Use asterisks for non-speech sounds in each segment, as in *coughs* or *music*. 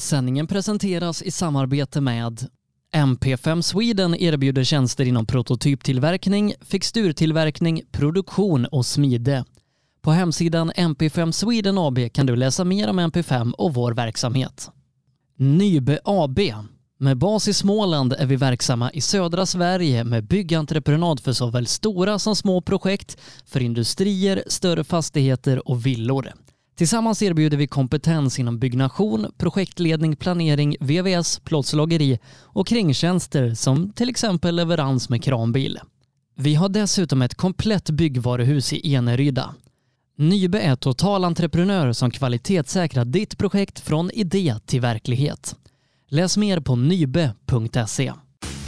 Sändningen presenteras i samarbete med MP5 Sweden erbjuder tjänster inom prototyptillverkning, fixturtillverkning, produktion och smide. På hemsidan MP5 Sweden AB kan du läsa mer om MP5 och vår verksamhet. Nybe AB. Med bas i Småland är vi verksamma i södra Sverige med byggentreprenad för såväl stora som små projekt, för industrier, större fastigheter och villor. Tillsammans erbjuder vi kompetens inom byggnation, projektledning, planering, VVS, plåtslageri och kringtjänster som till exempel leverans med kranbil. Vi har dessutom ett komplett byggvaruhus i Eneryda. Nybe är totalentreprenör som kvalitetssäkrar ditt projekt från idé till verklighet. Läs mer på nybe.se.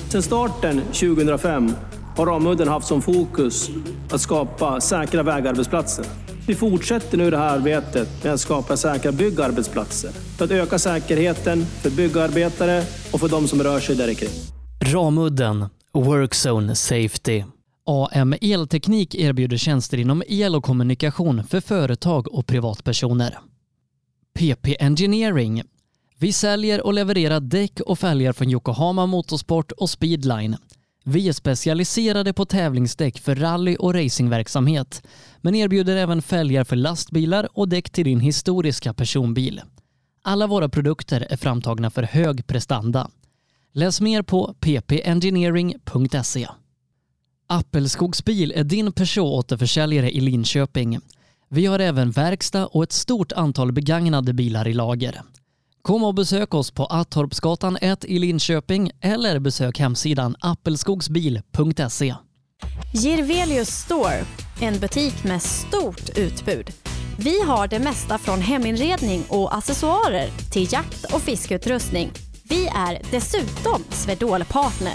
Sedan starten 2005 har Ramudden haft som fokus att skapa säkra vägarbetsplatser. Vi fortsätter nu det här arbetet med att skapa säkra byggarbetsplatser för att öka säkerheten för byggarbetare och för de som rör sig där kring. Ramudden Workzone Safety. AM Elteknik erbjuder tjänster inom el och kommunikation för företag och privatpersoner. PP Engineering. Vi säljer och levererar däck och fälgar från Yokohama Motorsport och Speedline. Vi är specialiserade på tävlingsdäck för rally och racingverksamhet, men erbjuder även fälgar för lastbilar och däck till din historiska personbil. Alla våra produkter är framtagna för hög prestanda. Läs mer på ppengineering.se. Appelskogsbil är din Peugeot-återförsäljare i Linköping. Vi har även verkstad och ett stort antal begagnade bilar i lager. Kom och besök oss på Attorpsgatan 1 i Linköping eller besök hemsidan appelskogsbil.se. Girvelius Store, en butik med stort utbud. Vi har det mesta från heminredning och accessoarer till jakt och fiskeutrustning. Vi är dessutom Swedol-partner.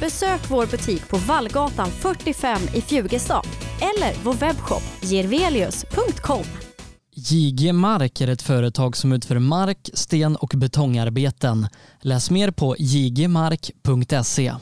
Besök vår butik på Vallgatan 45 i Fjugestad eller vår webbshop girvelius.com. JG Mark är ett företag som utför mark, sten och betongarbeten. Läs mer på jgmark.se.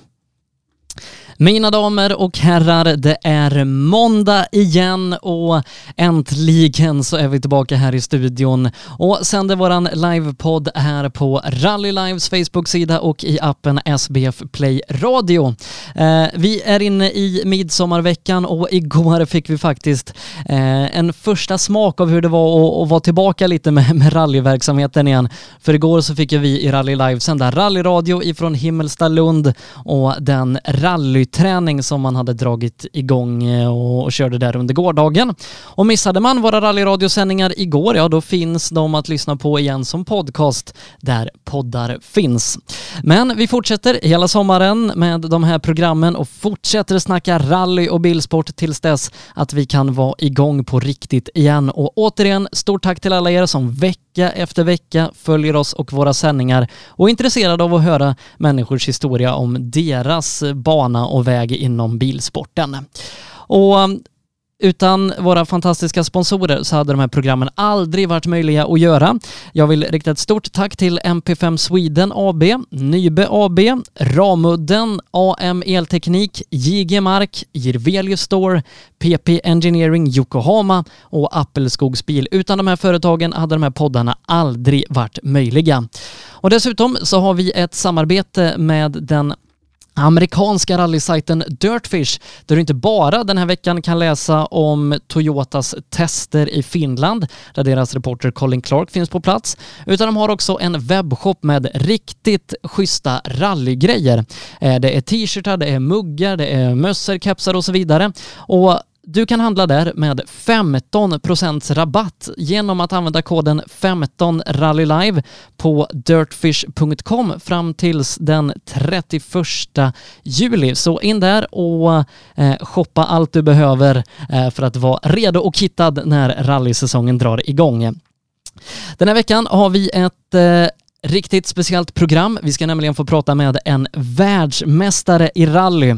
Mina damer och herrar, det är måndag igen och äntligen så är vi tillbaka här i studion och sänder våran livepodd här på Rally Lives Facebook-sida och i appen SBF Play Radio. Eh, vi är inne i midsommarveckan och igår fick vi faktiskt eh, en första smak av hur det var att vara tillbaka lite med, med rallyverksamheten igen. För igår så fick vi i Rally Live sända rallyradio ifrån Himmelstalund och den rally rallyträning som man hade dragit igång eh, och, och körde där under gårdagen. Och missade man våra rallyradiosändningar igår, ja då finns de att lyssna på igen som podcast där poddar finns. Men vi fortsätter hela sommaren med de här programmen och fortsätter snacka rally och bilsport tills dess att vi kan vara igång på riktigt igen. Och återigen, stort tack till alla er som vecka efter vecka följer oss och våra sändningar och är intresserade av att höra människors historia om deras bana och väg inom bilsporten. Och utan våra fantastiska sponsorer så hade de här programmen aldrig varit möjliga att göra. Jag vill rikta ett stort tack till MP5 Sweden AB, Nybe AB, Ramudden, AM Elteknik, JG Mark, Jirvelius Store, PP Engineering Yokohama och Appelskogs Bil. Utan de här företagen hade de här poddarna aldrig varit möjliga. Och dessutom så har vi ett samarbete med den amerikanska rallysajten Dirtfish där du inte bara den här veckan kan läsa om Toyotas tester i Finland där deras reporter Colin Clark finns på plats utan de har också en webbshop med riktigt schyssta rallygrejer. Eh, det är t-shirtar, det är muggar, det är mössor, kepsar och så vidare och du kan handla där med 15% rabatt genom att använda koden 15 rallylive på dirtfish.com fram tills den 31 juli. Så in där och eh, shoppa allt du behöver eh, för att vara redo och kittad när rallysäsongen drar igång. Den här veckan har vi ett eh, Riktigt speciellt program. Vi ska nämligen få prata med en världsmästare i rally.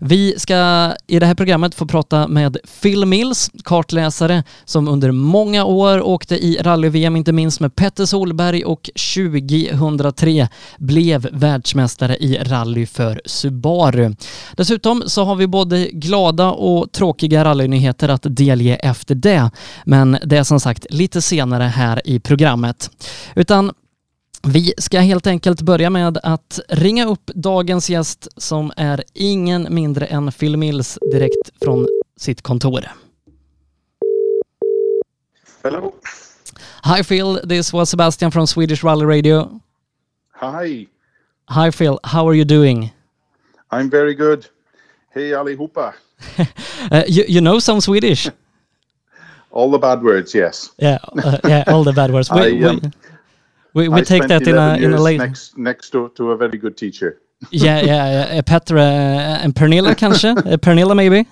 Vi ska i det här programmet få prata med Phil Mills, kartläsare som under många år åkte i rally-VM, inte minst med Petter Solberg och 2003 blev världsmästare i rally för Subaru. Dessutom så har vi både glada och tråkiga rallynyheter att delge efter det, men det är som sagt lite senare här i programmet. Utan vi ska helt enkelt börja med att ringa upp dagens gäst som är ingen mindre än Phil Mills direkt från sitt kontor. Hello. Hi Phil, this was Sebastian from Swedish Rally Radio. Hi. Hi Phil, how are you doing? I'm very good. Hej allihopa. *laughs* Uh, you, you know some Swedish? All the bad words, yes. Yeah, uh, yeah, all the bad words. *laughs* We, I, um, we, we, we I take that in a in a years late. next next door to a very good teacher. *laughs* yeah, yeah, yeah. Petter and Pernilla *laughs* kanske? Uh, Pernilla maybe?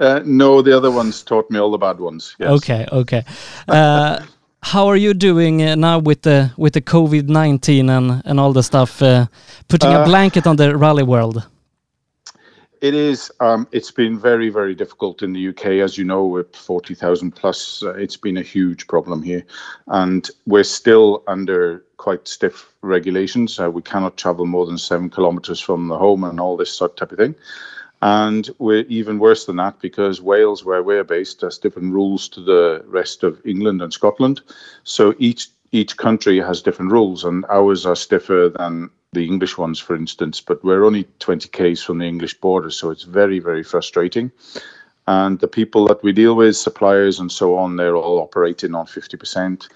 Uh, no, the other ones taught me all the bad ones. Yes. Okay, okay. Uh, how are you doing uh, now with the with the COVID nineteen and and all the stuff? Uh, putting a Uh, blanket on the rally world. It is. Um, it's been very, very difficult in the UK, as you know, with forty thousand plus. Uh, it's been a huge problem here, and we're still under quite stiff regulations. Uh, we cannot travel more than seven kilometres from the home, and all this sort type of thing. And we're even worse than that because Wales, where we're based, has different rules to the rest of England and Scotland. So each each country has different rules, and ours are stiffer than the English ones, for instance. But we're only 20 k's from the English border, so it's very, very frustrating. And the people that we deal with, suppliers and so on, they're all operating on 50%.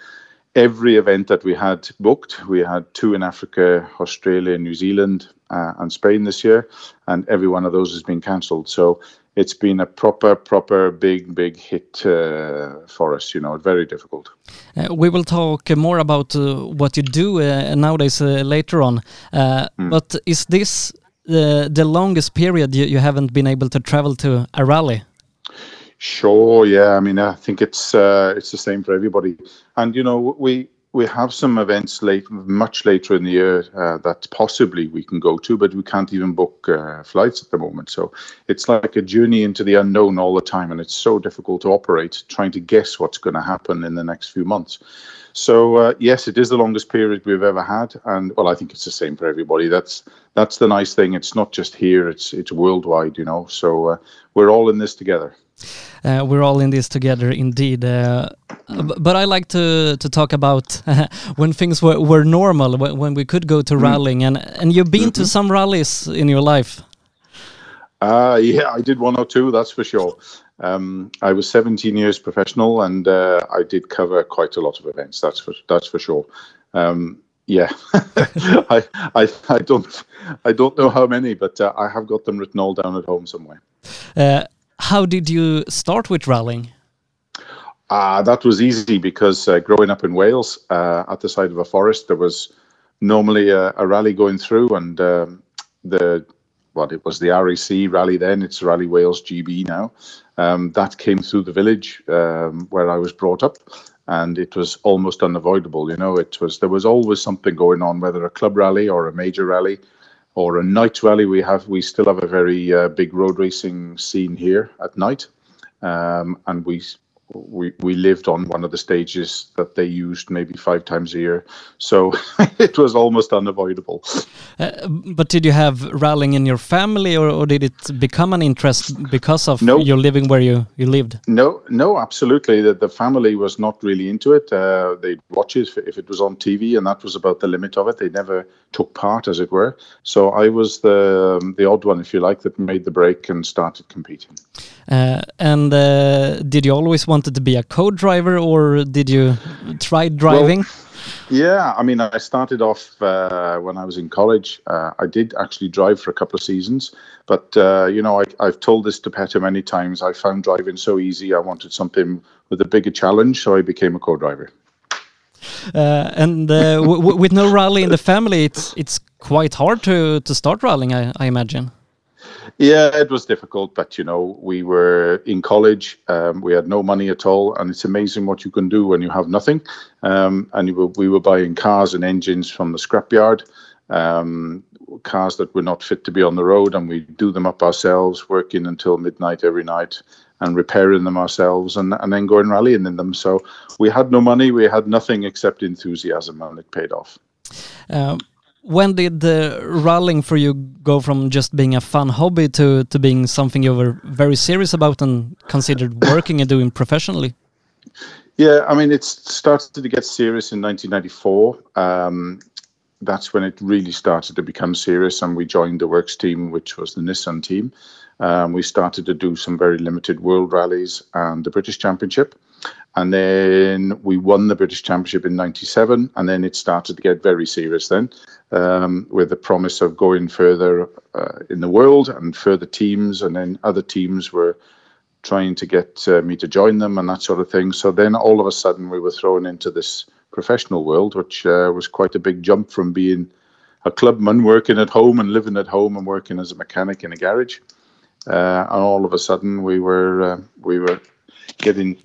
Every event that we had booked, we had two in Africa, Australia, New Zealand, uh, and Spain this year, and every one of those has been cancelled. So it's been a proper, proper big, big hit uh, for us. You know, very difficult. Uh, we will talk more about uh, what you do uh, nowadays uh, later on. Uh, But is this the the longest period you, you haven't been able to travel to a rally? Sure, yeah. I mean, I think it's uh, it's the same for everybody. And you know, we we have some events late, much later in the year uh, that possibly we can go to, but we can't even book uh, flights at the moment. So it's like a journey into the unknown all the time, and it's so difficult to operate trying to guess what's going to happen in the next few months. So uh, yes, it is the longest period we've ever had, and well, I think it's the same for everybody. That's that's the nice thing. It's not just here; it's it's worldwide, you know. So uh, we're all in this together. Uh, we're all in this together, indeed. Uh, but I like to to talk about *laughs* when things were, were normal, when, when we could go to rallying, and and you've been to some rallies in your life. Uh, yeah, I did one or two, that's for sure. Um, I was 17 years professional, and uh, I did cover quite a lot of events. That's for that's for sure. Um, yeah, *laughs* I, I I don't I don't know how many, but uh, I have got them written all down at home somewhere. How did you start with rallying? Uh, that was easy because uh, growing up in Wales, uh, at the side of a forest, there was normally a, a rally going through, and um, the well, it was the RAC rally then. It's Rally Wales GB now. Um, that came through the village um, where I was brought up, and it was almost unavoidable. You know, it was there was always something going on, whether a club rally or a major rally or a night rally. We have we still have a very uh, big road racing scene here at night, um, and we we we lived on one of the stages that they used maybe five times a year, so *laughs* it was almost unavoidable. Uh, but did you have rallying in your family, or, or did it become an interest because of No. your living where you, you lived? No, no, absolutely. The, the family was not really into it. Uh, they'd watch it if, if it was on TV, and that was about the limit of it. They never took part, as it were. So I was the um, the odd one, if you like, that made the break and started competing. Uh, and uh, did you always wanted to be a co-driver, or did you try driving? Yeah, I mean, I started off uh, when I was in college. Uh, I did actually drive for a couple of seasons, but uh, you know, I, I've told this to Petter many times. I found driving so easy. I wanted something with a bigger challenge, so I became a co-driver. Uh, and uh, w- w- with no rally in the family, it's it's quite hard to to start rallying, I, I imagine. Yeah, it was difficult, but you know, we were in college. Um, we had no money at all, and it's amazing what you can do when you have nothing. Um, and were, we were buying cars and engines from the scrapyard, um, cars that were not fit to be on the road, and we do them up ourselves, working until midnight every night, and repairing them ourselves, and and then going rallying in them. So we had no money, we had nothing except enthusiasm, and it paid off. Um, when did the rallying for you go from just being a fun hobby to, to being something you were very serious about and considered *coughs* working and doing professionally? Yeah, I mean, it started to get serious in 1994. Um, that's when it really started to become serious, and we joined the works team, which was the Nissan team. Um, we started to do some very limited world rallies and the British Championship. And then we won the British Championship in 97. And then it started to get very serious then um, with the promise of going further uh, in the world and further teams. And then other teams were trying to get uh, me to join them and that sort of thing. So then all of a sudden we were thrown into this professional world, which uh, was quite a big jump from being a clubman working at home and living at home and working as a mechanic in a garage. Uh, and all of a sudden we were uh, we were getting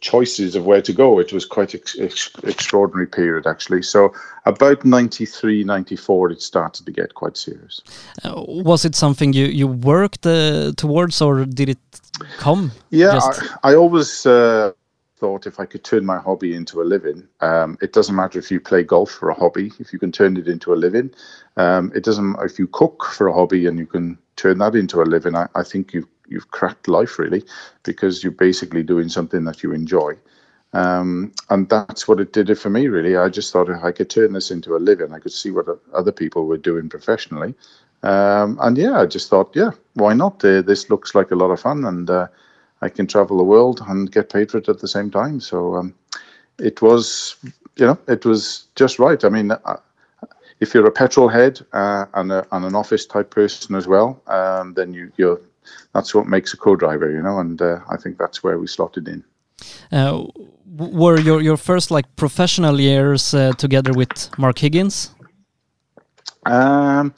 choices of where to go. It was quite an ex- ex- extraordinary period, actually. So, about 93, 94, it started to get quite serious. Uh, was it something you, you worked uh, towards, or did it come? Yeah, I, I, always uh, thought if I could turn my hobby into a living, um, it doesn't matter if you play golf for a hobby, if you can turn it into a living. Um, it doesn't if you cook for a hobby and you can turn that into a living. I, I think you've you've cracked life really, because you're basically doing something that you enjoy. Um, and that's what it did it for me really. I just thought if I could turn this into a living, I could see what other people were doing professionally. Um, and yeah, I just thought, yeah, why not? Uh, this looks like a lot of fun, and uh, I can travel the world and get paid for it at the same time. So um, it was, you know, it was just right. I mean, uh, if you're a petrol head uh, and, a, and, an office type person as well, um, then you, you're that's what makes a co-driver, you know, and uh, I think that's where we slotted in. Uh, were your your first like professional years uh, together with Mark Higgins? Um,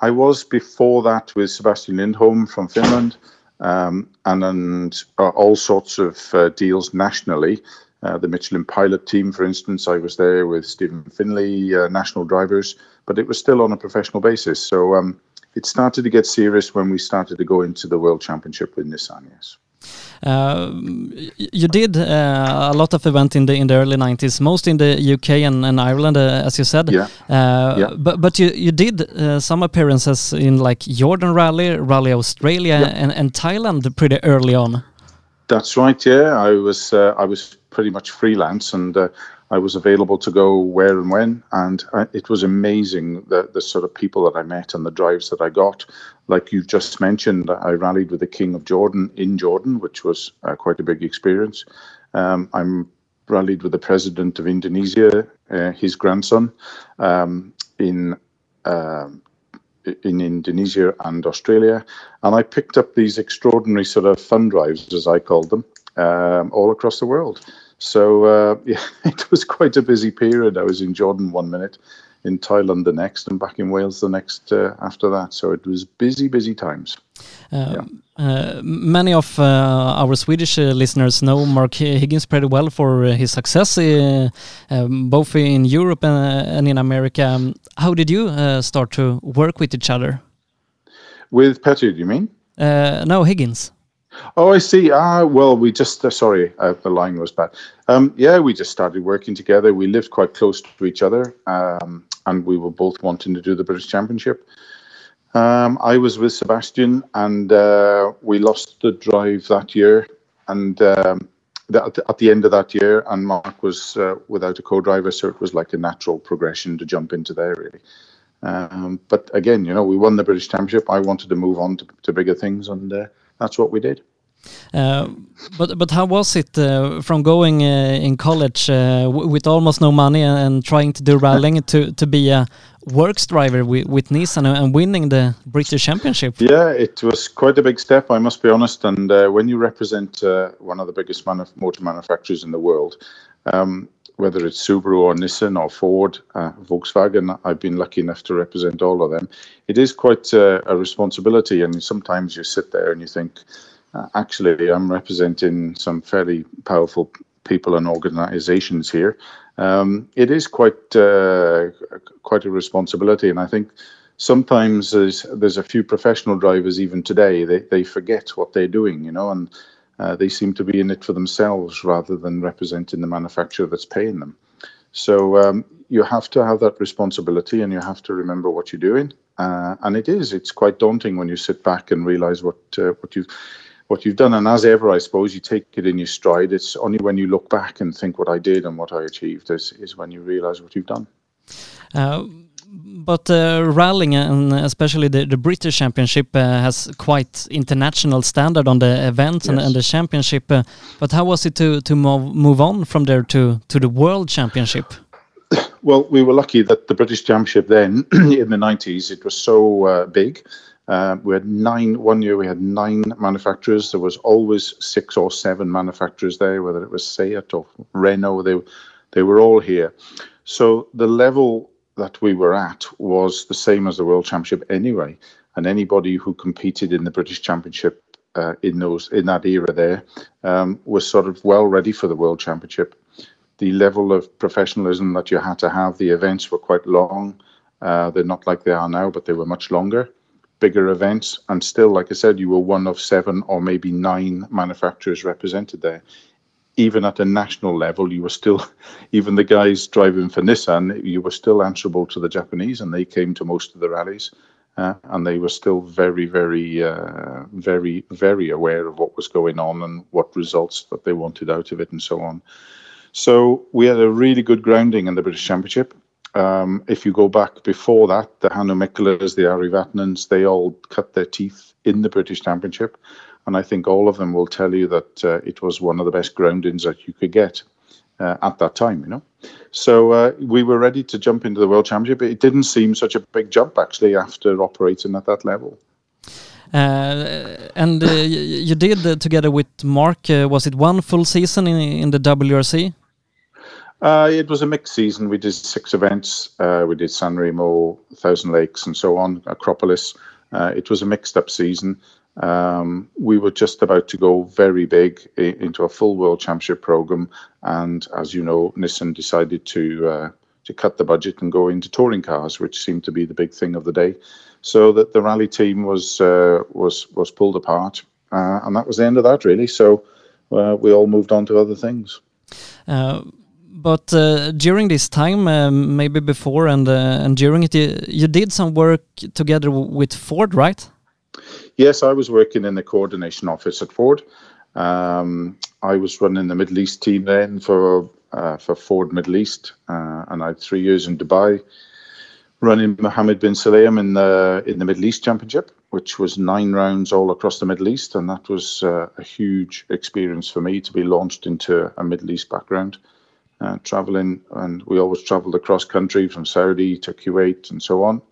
I was before that with Sebastian Lindholm from Finland, um, and and uh, all sorts of uh, deals nationally. Uh, the Michelin pilot team, for instance, I was there with Stephen Finlay, national drivers, but it was still on a professional basis. So um, it started to get serious when we started to go into the World Championship with Nissan. Yes. Uh, you did uh, a lot of event in the in the early 90s, most in the UK and, and Ireland, uh, as you said. Yeah. Uh, yeah. But but you you did uh, some appearances in like Jordan Rally, Rally Australia, yeah. and, and Thailand pretty early on. That's right. Yeah, I was uh, I was pretty much freelance and I was available to go where and when, and I, it was amazing the the sort of people that I met and the drives that I got. Like you've just mentioned, I rallied with the King of Jordan in Jordan, which was uh, quite a big experience. Um, I'm rallied with the President of Indonesia, uh, his grandson, um, in. Um, in Indonesia and Australia, and I picked up these extraordinary sort of fun drives, as I called them, um, all across the world. So uh, *laughs* yeah, it was quite a busy period. I was in Jordan one minute, in Thailand the next, and back in Wales the next uh, after that. So it was busy, busy times. Uh, yeah. Uh, many of uh, our Swedish uh, listeners know Mark Higgins pretty well for his success, um, both in Europe and, and in America. Um, how did you start to work with each other? With Petter, do you mean? no, Higgins. Oh, I see. Ah, well, we just uh, sorry, uh, the line was bad. Um, yeah, we just started working together. We lived quite close to each other, um, and we were both wanting to do the British Championship. Um, I was with Sebastian, and uh, we lost the drive that year. And um, at the end of that year, and Mark was uh, without a co-driver, so it was like a natural progression to jump into there, really. Um, but again, you know, we won the British Championship. I wanted to move on to, to bigger things, and uh, that's what we did. Uh, but but how was it uh, from going uh, in college uh, with almost no money and, and, trying to do *laughs* rallying to to be a works driver with, with Nissan and winning the British Championship? Yeah, it was quite a big step, I must be honest. And uh, when you represent uh, one of the biggest manuf motor manufacturers in the world, um, whether it's Subaru or Nissan or Ford, uh, Volkswagen, I've been lucky enough to represent all of them. It is quite uh, a responsibility, and sometimes you sit there and you think, uh, actually, I'm representing some fairly powerful people and organisations here. Um, it is quite uh, quite a responsibility, and I think sometimes there's there's a few professional drivers even today they they forget what they're doing, you know, and uh, they seem to be in it for themselves rather than representing the manufacturer that's paying them. So um, you have to have that responsibility and you have to remember what you're doing. Uh, and it is, it's quite daunting when you sit back and realize what uh, what you what you've done. And as ever, I suppose you take it in your stride. It's only when you look back and think what I did and what I achieved is, is when you realize what you've done. Uh, but uh, rallying and especially the, the British Championship uh, has quite international standard on the events yes. and, and, the championship. Uh, but how was it to to move move on from there to to the World Championship? Well, we were lucky that the British Championship then *clears throat* in the 90s it was so uh, big. Uh, we had nine one year. We had nine manufacturers. There was always six or seven manufacturers there, whether it was Seat or Renault. They they were all here. So the level that we were at was the same as the World Championship anyway. And anybody who competed in the British Championship uh, in those in that era there um, was sort of well ready for the World Championship. The level of professionalism that you had to have, the events were quite long. Uh, they're not like they are now, but they were much longer, bigger events. And still, like I said, you were one of seven or maybe nine manufacturers represented there even at a national level, you were still, *laughs* even the guys driving for Nissan, you were still answerable to the Japanese, and they came to most of the rallies. Uh, and they were still very, very, uh, very, very aware of what was going on and what results that they wanted out of it, and so on. So we had a really good grounding in the British Championship. Um, if you go back before that, the Mikkolas, the Ari Vatanens, they all cut their teeth in the British Championship. And I think all of them will tell you that uh, it was one of the best groundings that you could get uh, at that time, you know. So uh, we were ready to jump into the World Championship. It didn't seem such a big jump actually after operating at that level. Uh, and uh, you did uh, together with Mark. was it one full season in, in the WRC? It was a mixed season. We did six events. we did San Remo, Thousand Lakes, and so on. Acropolis. it was a mixed-up season. Um, we were just about to go very big into a full world championship program, and as you know, Nissan decided to uh, to cut the budget and go into touring cars, which seemed to be the big thing of the day. So that the rally team was uh, was was pulled apart, uh, and that was the end of that really. So uh, we all moved on to other things. Uh, but uh, during this time, um, maybe before and and during it, you, you did some work together with Ford, right? Yes, I was working in the coordination office at Ford. Um, I was running the Middle East team then for uh, for Ford Middle East, uh, and I had three years in Dubai, running Mohammed bin Sulayem in the in the Middle East Championship, which was nine rounds all across the Middle East, and that was uh, a huge experience for me to be launched into a Middle East background. Uh, traveling, and we always traveled across country from Saudi to Kuwait and so on.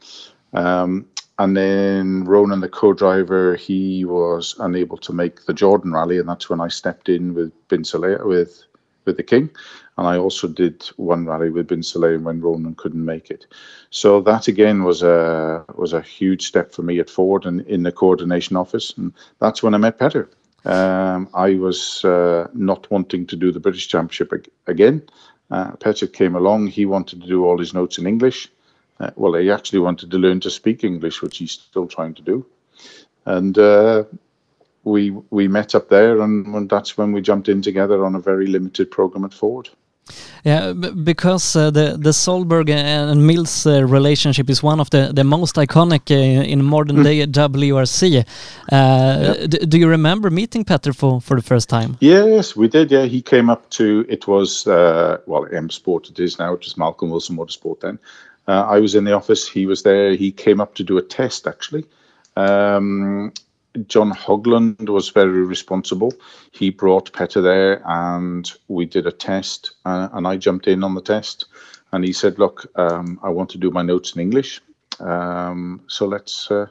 Um, and then Ronan, the co-driver, he was unable to make the Jordan rally, and that's when I stepped in with Bin Sulayem, with with the King, and I also did one rally with Bin Sulayem when Ronan couldn't make it. So that again was a was a huge step for me at Ford and in the coordination office, and that's when I met Petter. Um, I was uh, not wanting to do the British Championship ag- again. Uh, Petter came along. He wanted to do all his notes in English. Uh, well, he actually wanted to learn to speak English, which he's still trying to do. And uh, we we met up there, and that's when we jumped in together on a very limited program at Ford. Yeah, because uh, the the Solberg and Mills uh, relationship is one of the, the most iconic uh, in modern day WRC. Uh, yep. Do you remember meeting Petter for, for the first time? Yes, we did. Yeah, he came up to it was uh, well M Sport it is now, it was Malcolm Wilson Motorsport then, uh, I was in the office. He was there. He came up to do a test actually. Um, John Hogland was very responsible. He brought Petter there, and we did a test. Uh, and I jumped in on the test, and he said, "Look, um, I want to do my notes in English. Um, so let's. Uh,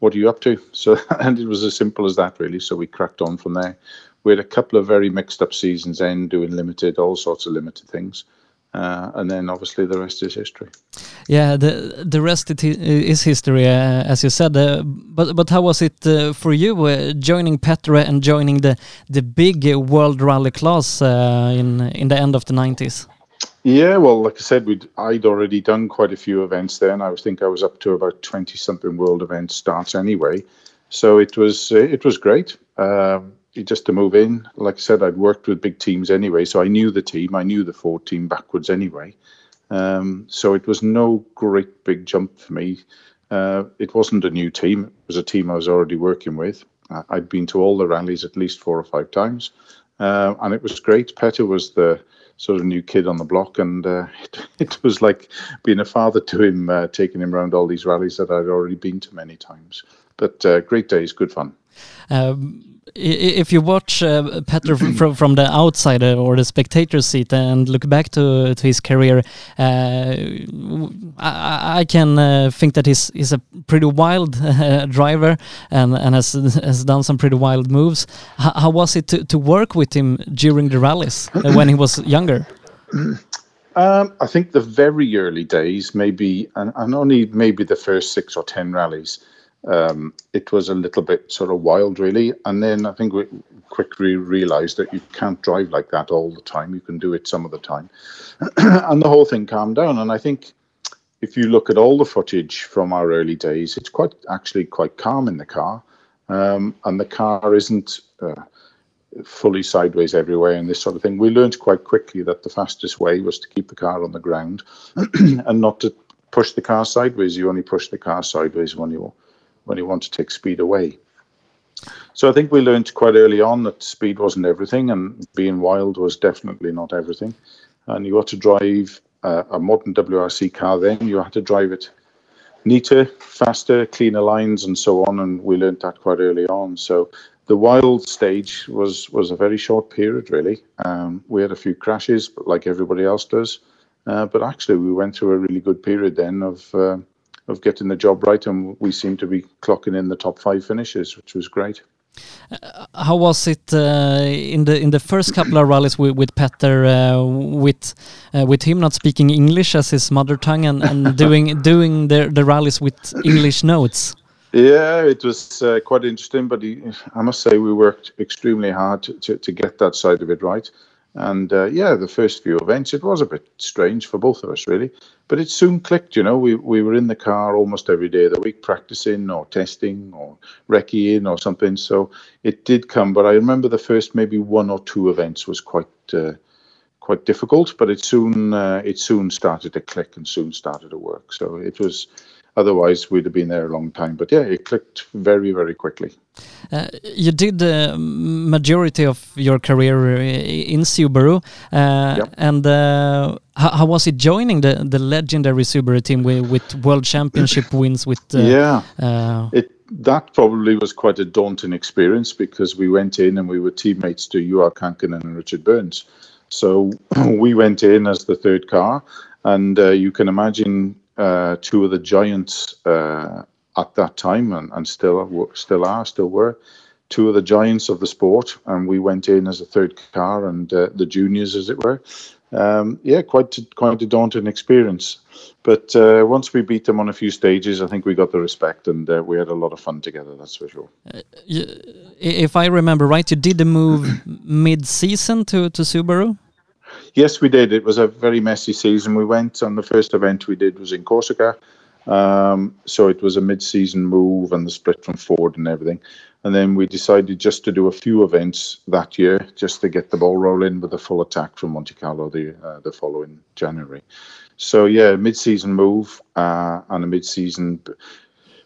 what are you up to?" *laughs* So, and it was as simple as that, really. So we cracked on from there. We had a couple of very mixed up seasons then, doing limited, all sorts of limited things. Uh, and then obviously the rest is history. Yeah, the the rest is history, uh, as you said. Uh, but but how was it uh, for you uh, joining Petter and joining the the big World Rally class uh, in in the end of the nineties? Yeah, well, like I said, we'd I'd already done quite a few events then. I think I was up to about twenty something world event starts anyway, so it was it was great. Um, just to move in. Like I said, I'd worked with big teams anyway, so I knew the team. I knew the Ford team backwards anyway. Um, so it was no great big jump for me. Uh, it wasn't a new team; it was a team I was already working with. I'd been to all the rallies at least four or five times, uh, and it was great. Petter was the sort of new kid on the block, and uh, *laughs* it, it, was like being a father to him, uh, taking him around all these rallies that I'd already been to many times. But uh, great days, good fun. Um, if you watch uh, Petter from, from the outside or the spectator seat and look back to, to his career, uh, I, I, can uh, think that he's, he's a pretty wild *laughs* driver and, and has, has done some pretty wild moves. How was it to, to work with him during the rallies uh, when he was younger? Um, I think the very early days, maybe, and, and only maybe the first six or ten rallies, um, it was a little bit sort of wild, really. And then I think we quickly realized that you can't drive like that all the time. You can do it some of the time. *clears throat* and the whole thing calmed down. And I think if you look at all the footage from our early days, it's quite actually quite calm in the car. Um, and the car isn't uh, fully sideways everywhere and this sort of thing. We learned quite quickly that the fastest way was to keep the car on the ground *clears throat* and not to push the car sideways. You only push the car sideways when you when you want to take speed away. So I think we learned quite early on that speed wasn't everything, and being wild was definitely not everything. And you had to drive uh, a modern WRC car. Then you had to drive it neater, faster, cleaner lines, and so on. And we learned that quite early on. So the wild stage was was a very short period, really. Um, we had a few crashes, like everybody else does. Uh, but actually, we went through a really good period then of uh, of getting the job right, and we seem to be clocking in the top five finishes, which was great. Uh, how was it uh, in the in the first couple of rallies with, with Petter, uh, with uh, with him not speaking English as his mother tongue and, and *laughs* doing doing the the rallies with English notes? Yeah, it was uh, quite interesting, but he, I must say we worked extremely hard to, to, to get that side of it right. And uh, yeah, the first few events, it was a bit strange for both of us, really. But it soon clicked, you know. We, we were in the car almost every day of the week, practicing or testing or recceing or something. So it did come. But I remember the first maybe one or two events was quite uh, quite difficult. But it soon uh, it soon started to click and soon started to work. So it was Otherwise, we'd have been there a long time. But yeah, it clicked very, very quickly. Uh, you did the majority of your career uh, in Subaru, uh, yep. and uh, how, how, was it joining the the legendary Subaru team with, with World Championship *coughs* wins? With uh, yeah, uh, it that probably was quite a daunting experience because we went in and we were teammates to Juha Kankkunen and Richard Burns. So *coughs* we went in as the third car, and you can imagine uh, two of the giants uh, at that time, and, and still still are, still were, two of the giants of the sport, and we went in as a third car and uh, the juniors, as it were. Um, yeah, quite quite a daunting experience. But uh, once we beat them on a few stages, I think we got the respect, and uh, we had a lot of fun together. That's for sure. Uh, if I remember right, you did the move *coughs* mid-season to to Subaru. Yes, we did. It was a very messy season. We went on the first event we did was in Corsica. Um, so it was a mid-season move and the split from Ford and everything. And then we decided just to do a few events that year, just to get the ball rolling with a full attack from Monte Carlo the uh, the following January. So yeah, mid-season move uh, and a mid-season.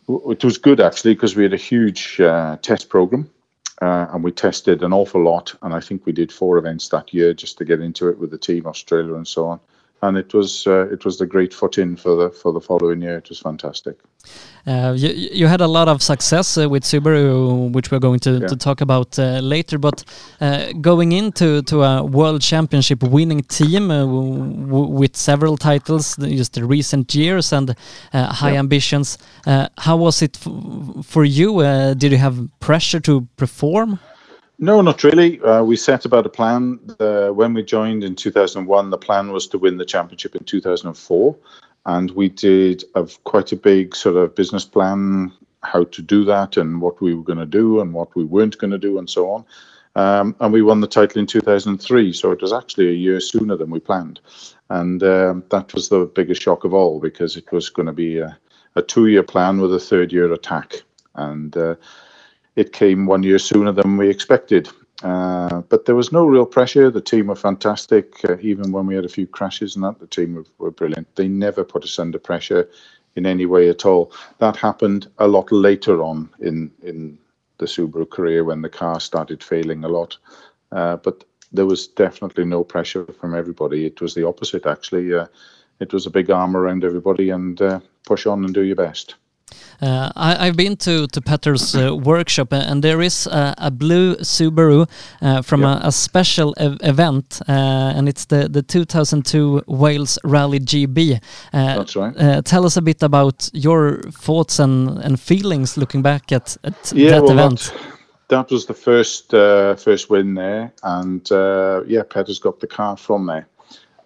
It was good actually because we had a huge uh, test program uh, and we tested an awful lot. And I think we did four events that year just to get into it with the team, Australia, and so on and it was uh, it was the great foot in for the for the following year. It was fantastic. Uh, you, you had a lot of success uh, with Subaru, which we're going to, yeah. to talk about uh, later. But uh, going into to a World Championship winning team uh, with several titles, just the recent years and high yeah. ambitions, how was it for you? did you have pressure to perform? No, not really. Uh, we set about a plan. When we joined in 2001, the plan was to win the championship in 2004. And we did a, quite a big sort of business plan, how to do that and what we were going to do and what we weren't going to do and so on. Um, and we won the title in 2003. So it was actually a year sooner than we planned. And um, that was the biggest shock of all because it was going to be a, a two year plan with a third year attack. And uh, it came one year sooner than we expected. Uh, but there was no real pressure. The team were fantastic. Uh, even when we had a few crashes and that, the team were, were, brilliant. They never put us under pressure in any way at all. That happened a lot later on in in the Subaru career when the car started failing a lot. Uh, but there was definitely no pressure from everybody. It was the opposite, actually. Uh, it was a big arm around everybody and uh, push on and do your best. Uh, I, have been to to Petter's uh, workshop, and there is a, a blue Subaru uh, from a, a, special ev event, uh, and it's the the 2002 Wales Rally GB. Uh, That's right. Uh, tell us a bit about your thoughts and, and feelings looking back at, at yeah, that well, event. That, that, was the first first win there, and yeah, Petter's got the car from there.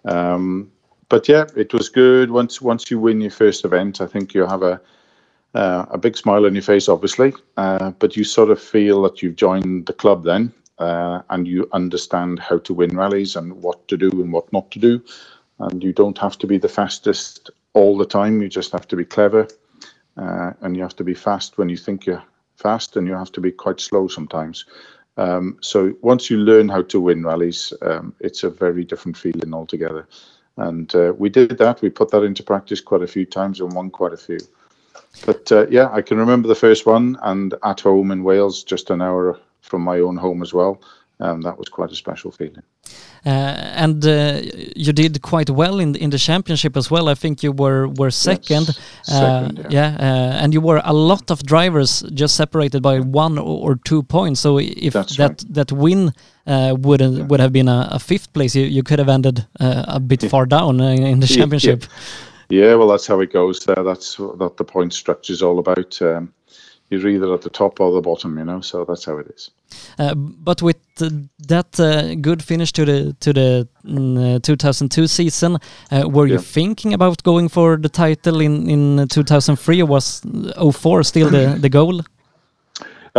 Um, but yeah, it was good. Once once you win your first event, I think you have a uh, a big smile on your face, obviously, uh, but you sort of feel that you've joined the club then, uh, and you understand how to win rallies and what to do and what not to do, and you don't have to be the fastest all the time. You just have to be clever, uh, and you have to be fast when you think you're fast, and you have to be quite slow sometimes. Um, so once you learn how to win rallies, um, it's a very different feeling altogether. And uh, we did that. We put that into practice quite a few times and won quite a few. But uh, yeah, I can remember the first one, and at home in Wales, just an hour from my own home as well. Um, that was quite a special feeling. Uh, and uh, you did quite well in in the championship as well. I think you were were second. Yes, second uh, yeah, yeah uh, and you were a lot of drivers just separated by one or, two points. So if That's that right. that win uh, would yeah. would have been a, a, fifth place, you, you could have ended a bit far down in the *laughs* championship. *laughs* Yeah. Well, that's how it goes there. That's what the point structure is all about. Um, you're either at the top or the bottom, you know. So that's how it is. Uh, but with uh, that uh, good finish to the to the mm, uh, 2002 season, uh, were yeah. you thinking about going for the title in in 2003, or was 04 still the the goal?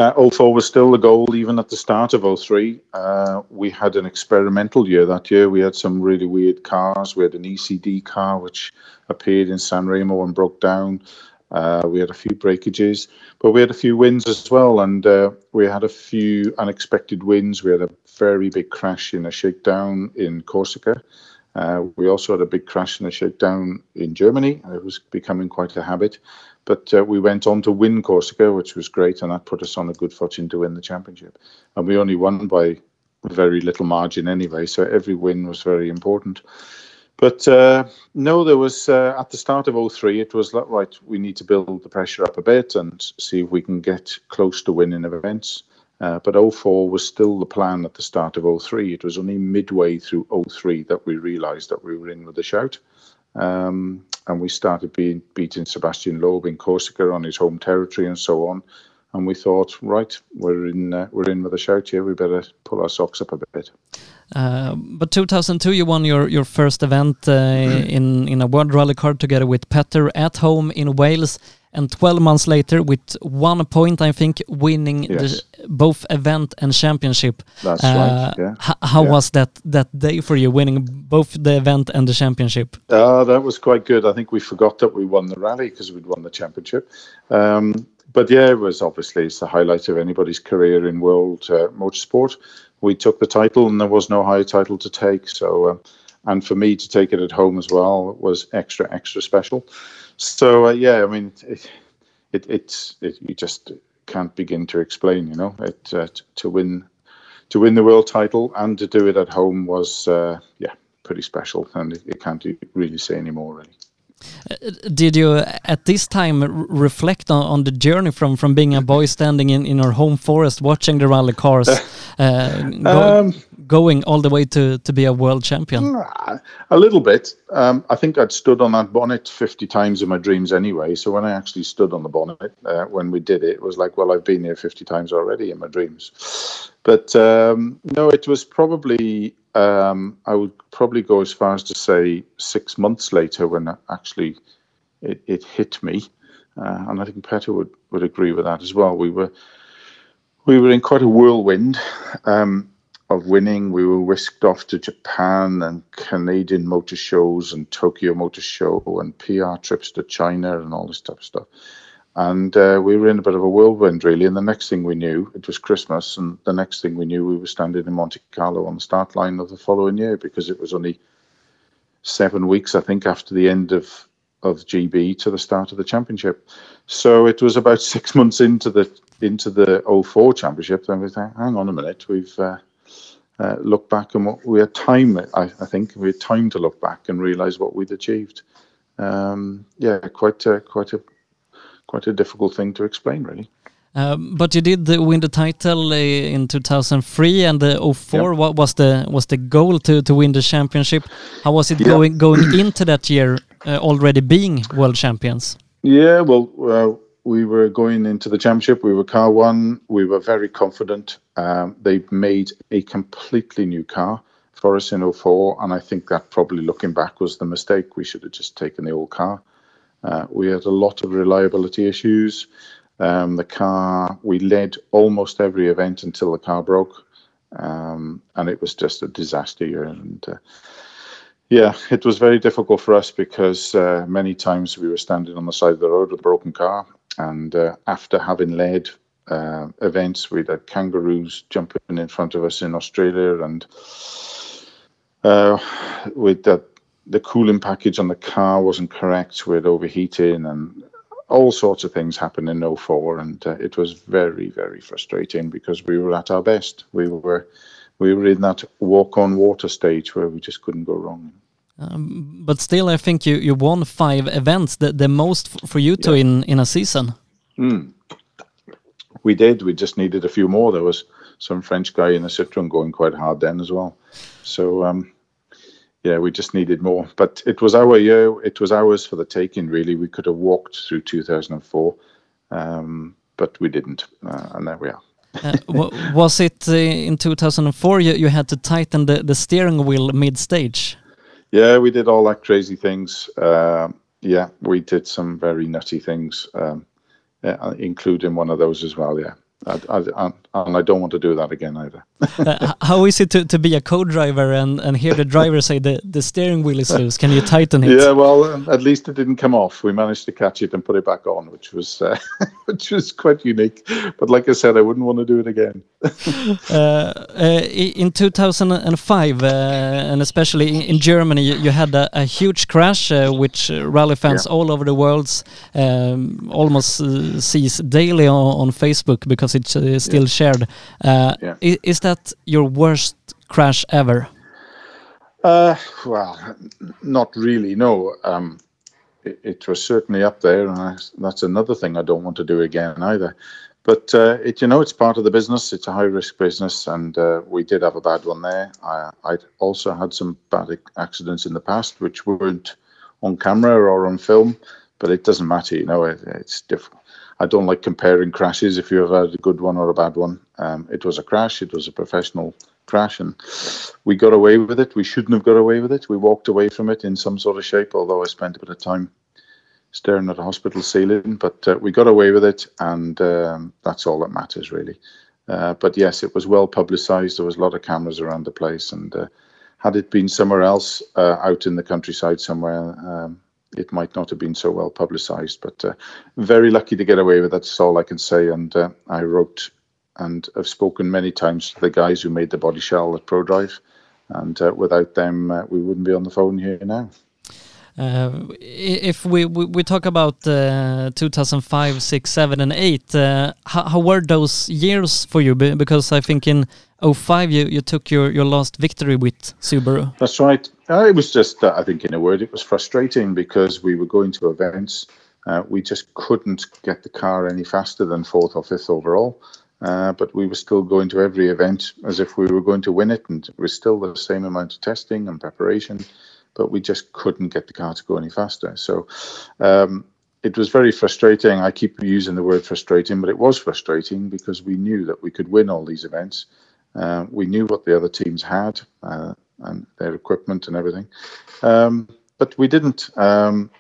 Uh, 04 was still the goal, even at the start of 03. Uh, we had an experimental year that year. We had some really weird cars. We had an ECD car, which appeared in San Remo and broke down. Uh, we had a few breakages, but we had a few wins as well, and uh, we had a few unexpected wins. We had a very big crash in a shakedown in Corsica. Uh, we also had a big crash in a shakedown in Germany. It was becoming quite a habit. But uh, we went on to win Corsica, which was great, and that put us on a good footing to win the championship. And we only won by very little margin anyway, so every win was very important. But uh, no, there was uh, at the start of 03, it was like, right, we need to build the pressure up a bit and see if we can get close to winning events. Uh, but 04 was still the plan at the start of 03. It was only midway through 03 that we realised that we were in with a shout. Um, and we started being beating Sebastian Loeb in Corsica on his home territory and so on. And we thought, right, we're in, uh, we're in with a shout here. We better pull our socks up a bit. Uh, but 2002, you won your, your first event uh, mm. in in a World Rally Car together with Petter at home in Wales, and 12 months later, with one point, I think, winning yes. the, both event and championship. That's uh, right. Yeah. how yeah. was that that day for you, winning both the event and the championship? Uh, that was quite good. I think we forgot that we won the rally because we'd won the championship. Um, but yeah, it was obviously it's the highlight of anybody's career in world uh, motorsport we took the title, and there was no higher title to take. So, uh, and for me to take it at home as well was extra, extra special. So, uh, yeah, I mean, it, it it's it, you just can't begin to explain. You know, it uh, to win to win the world title and to do it at home was uh, yeah pretty special, and it can't really say any more really. Did you at this time reflect on, on, the journey from from being a boy standing in in our home forest watching the rally cars *laughs* uh, go, um, going all the way to to be a world champion? A little bit. Um, i think i'd stood on that bonnet 50 times in my dreams anyway so when i actually stood on the bonnet uh, when we did it it was like well i've been here 50 times already in my dreams. But um, no it was probably um, I would probably go as far as to say six months later when actually it, it hit me, uh, and I think Petter would, would agree with that as well. We were we were in quite a whirlwind um, of winning. We were whisked off to Japan and Canadian motor shows and Tokyo Motor Show and PR trips to China and all this type of stuff. And uh, we were in a bit of a whirlwind, really. And the next thing we knew, it was Christmas. And the next thing we knew, we were standing in Monte Carlo on the start line of the following year because it was only seven weeks, I think, after the end of of GB to the start of the championship. So it was about six *laughs* months into the into the 04 championship. Then we thought, hang on a minute, we've uh, uh, looked back and what we had time. I, I, think we had time to look back and realise what we'd achieved. Um, yeah, quite a, quite a quite a difficult thing to explain, really. Um, but you did win the title uh, in 2003 and the 04. What was the was the goal to to win the championship? How was it going going into that year uh, already being world champions? Yeah, well, uh, we were going into the championship. We were car one. We were very confident. Um, they made a completely new car for us in 04, and I think that probably looking back was the mistake. We should have just taken the old car. Uh, we had a lot of reliability issues. Um, the car, we led almost every event until the car broke, um, and it was just a disaster year. And uh, yeah, it was very difficult for us because uh, many times we were standing on the side of the road with a broken car, and uh, after having led uh, events, we had kangaroos jumping in front of us in Australia, and uh, with that the cooling package on the car wasn't correct with overheating and all sorts of things happened in 04 and uh, it was very very frustrating because we were at our best. We were we were in that walk on water stage where we just couldn't go wrong. Um, but still i think you you won five events the, the most for you two yeah. in in a season. Mm. we did. We just needed a few more. There was some french guy in the citroen going quite hard then as well. So um, yeah, we just needed more. But it was our year. It was ours for the taking. Really, we could have walked through 2004, um, but we didn't, uh, and there we are. uh, was it uh, in 2004 you, you had to tighten the, the steering wheel mid stage? Yeah, we did all that crazy things. Uh, yeah, we did some very nutty things, um, yeah, including one of those as well. Yeah. I, I, and I don't want to do that again either. *laughs* uh, how is it to, to be a co-driver and, and hear the driver say the, the steering wheel is loose? Can you tighten it? Yeah, well, um, at least it didn't come off. We managed to catch it and put it back on, which was uh, *laughs* which was quite unique. But like I said, I wouldn't want to do it again. *laughs* uh, uh in 2005, uh, and especially in Germany, you, you had a, a, huge crash, uh, which rally fans yeah. all over the world um, almost sees daily on, on Facebook because because it's uh, still yeah. shared. Uh, yeah. is, is, that your worst crash ever? Uh, well, not really. No, um, it, it, was certainly up there, and I, that's another thing I don't want to do again either. But uh, it, you know, it's part of the business. It's a high risk business, and uh, we did have a bad one there. I, I also had some bad accidents in the past, which weren't on camera or on film, but it doesn't matter. You know, it, it's different I don't like comparing crashes if you've had a good one or a bad one. Um, it was a crash. It was a professional crash, and we got away with it. We shouldn't have got away with it. We walked away from it in some sort of shape, although I spent a bit of time staring at a hospital ceiling. But uh, we got away with it, and um, that's all that matters, really. Uh, but yes, it was well publicised. There was a lot of cameras around the place, and uh, had it been somewhere else, uh, out in the countryside somewhere, um, it might not have been so well publicized, but uh, very lucky to get away with it. That's all I can say. And uh, I wrote and have spoken many times to the guys who made the body shell at ProDrive, and uh, without them, uh, we wouldn't be on the phone here now. Uh, if we, we, we talk about uh, 2005, 6, 7, and 8, uh, how, how, were those years for you? Because I think in 05 you, you took your, your last victory with Subaru. That's right. Uh, it was just, uh, I think, in a word, it was frustrating because we were going to events. Uh, we just couldn't get the car any faster than fourth or fifth overall. but we were still going to every event as if we were going to win it, and it was still the same amount of testing and preparation but we just couldn't get the car to go any faster. So um, it was very frustrating. I keep using the word frustrating, but it was frustrating because we knew that we could win all these events. Uh, we knew what the other teams had uh, and their equipment and everything, um, but we didn't. Um,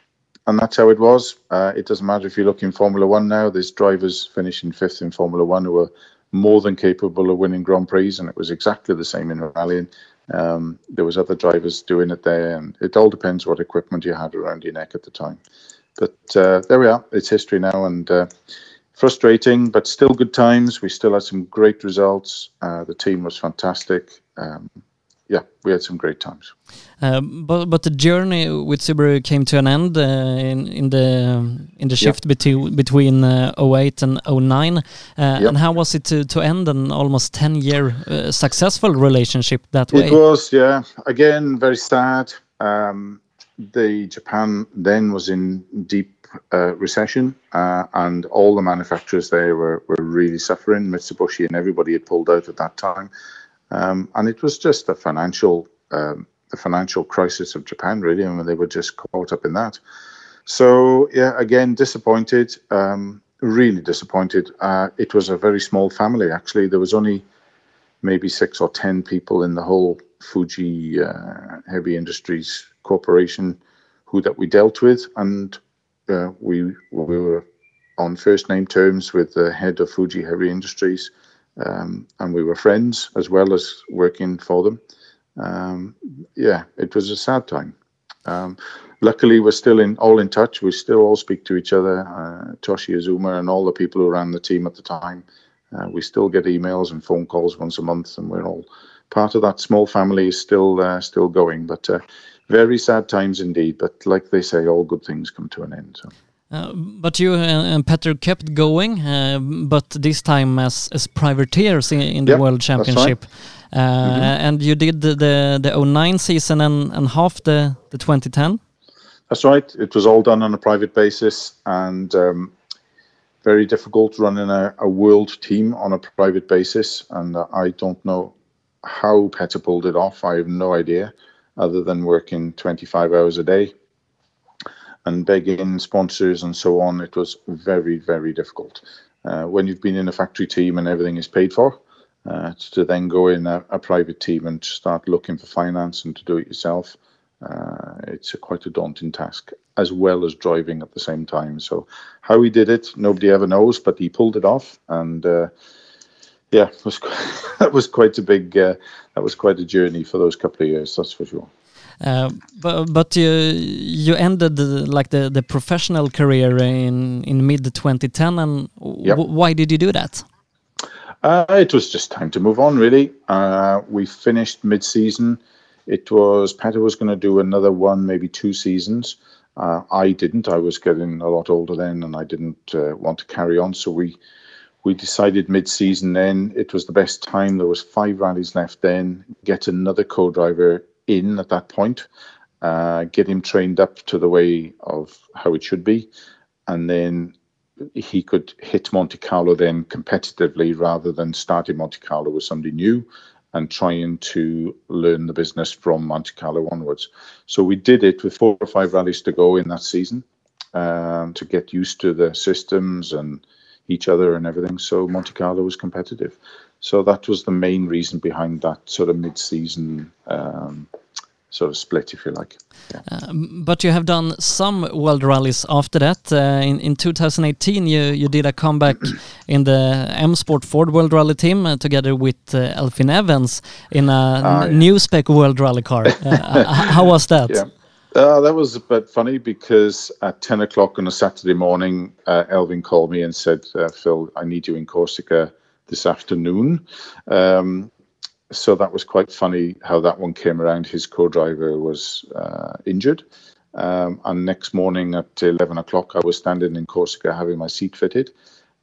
and that's how it was. Uh, it doesn't matter if you look in Formula One now. There's drivers finishing fifth in Formula One who are more than capable of winning Grand Prix, and it was exactly the same in rallying. Um, there was other drivers doing it there, and it all depends what equipment you had around your neck at the time. But uh, there we are. It's history now, and uh, frustrating, but still good times. We still had some great results. Uh, the team was fantastic. Um, yeah, we had some great times. Uh, but but the journey with Subaru came to an end uh, in in the in the shift yeah. between between uh, 08 and 09. Uh. And how was it to to end an almost 10 year uh, successful relationship that way? It was, yeah. Again, very sad. Um, the Japan then was in deep uh, recession, uh, and all the manufacturers there were, were really suffering. Mitsubishi and everybody had pulled out at that time, um, and it was just a financial um, the financial crisis of Japan, really, and they were just caught up in that. So yeah, again, disappointed, um, really disappointed. Uh, it was a very small family, actually. There was only maybe six or ten people in the whole Fuji uh, Heavy Industries Corporation who that we dealt with, and uh, we we were on first name terms with the head of Fuji Heavy Industries, um, and we were friends as well as working for them. Um, yeah, it was a sad time. Um, luckily, we're still in all in touch. We still all speak to each other. Uh, Toshi Azuma and all the people who ran the team at the time. Uh, we still get emails and phone calls once a month, and we're all part of that small family is still uh, still going. But uh, very sad times indeed. But like they say, all good things come to an end. So. Uh, but you and Petter kept going, uh, but this time as as privateers in, in the yep, World Championship. Uh, mm -hmm. And you did the, the, the 09 season and, and half the, the 2010? That's right. It was all done on a private basis and um, very difficult running a, a world team on a private basis. And uh, I don't know how Petter pulled it off. I have no idea other than working 25 hours a day and begging sponsors and so on. It was very, very difficult. Uh, when you've been in a factory team and everything is paid for, uh, to then go in a, a, private team and start looking for finance and to do it yourself, uh, it's a quite a daunting task, as well as driving at the same time. So, how he did it, nobody ever knows, but he pulled it off, and uh, yeah, was *laughs* that was quite a big uh, that was quite a journey for those couple of years. That's for sure. Uh, but but you you ended the, like the the professional career in in mid 2010, and yep. why did you do that? Uh, it was just time to move on, really. Uh, we finished mid season. It was Petter was going to do another one, maybe two seasons. Uh, I didn't. I was getting a lot older then, and I didn't uh, want to carry on. So we we decided mid-season then it was the best time there was five rallies left then get another co-driver in at that point uh, get him trained up to the way of how it should be and then he could hit monte carlo then competitively rather than starting monte carlo with somebody new and trying to learn the business from monte carlo onwards so we did it with four or five rallies to go in that season um, to get used to the systems and each other and everything. So Monte Carlo was competitive. So that was the main reason behind that sort of mid-season um, sort of split, if you like. Yeah. Uh, but you have done some world rallies after that. Uh, in, in 2018, you, you did a comeback *clears throat* in the M Sport Ford World Rally team uh, together with uh, Elfyn Evans in a ah, yeah. new spec World Rally car. *laughs* Uh, how was that? Yeah. Uh, that was a bit funny because at 10 o'clock on a Saturday morning, uh, Elfyn called me and said, uh, Phil, I need you in Corsica this afternoon. Um, so that was quite funny how that one came around. His co driver was uh, injured. Um, and next morning at 11 o'clock, I was standing in Corsica having my seat fitted.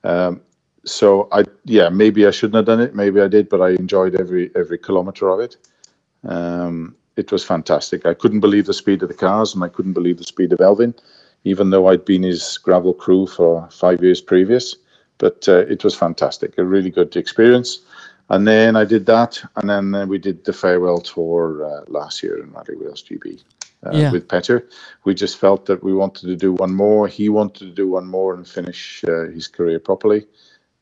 Um, so I, yeah, maybe I shouldn't have done it. Maybe I did, but I enjoyed every every kilometer of it. Um, it was fantastic. I couldn't believe the speed of the cars, and I couldn't believe the speed of Elfyn, even though I'd been his gravel crew for five years previous. But uh, it was fantastic, a really good experience. And then I did that, and then uh, we did the farewell tour uh, last year in Rally Wales GB uh, yeah. with Petter. We just felt that we wanted to do one more. He wanted to do one more and finish uh, his career properly,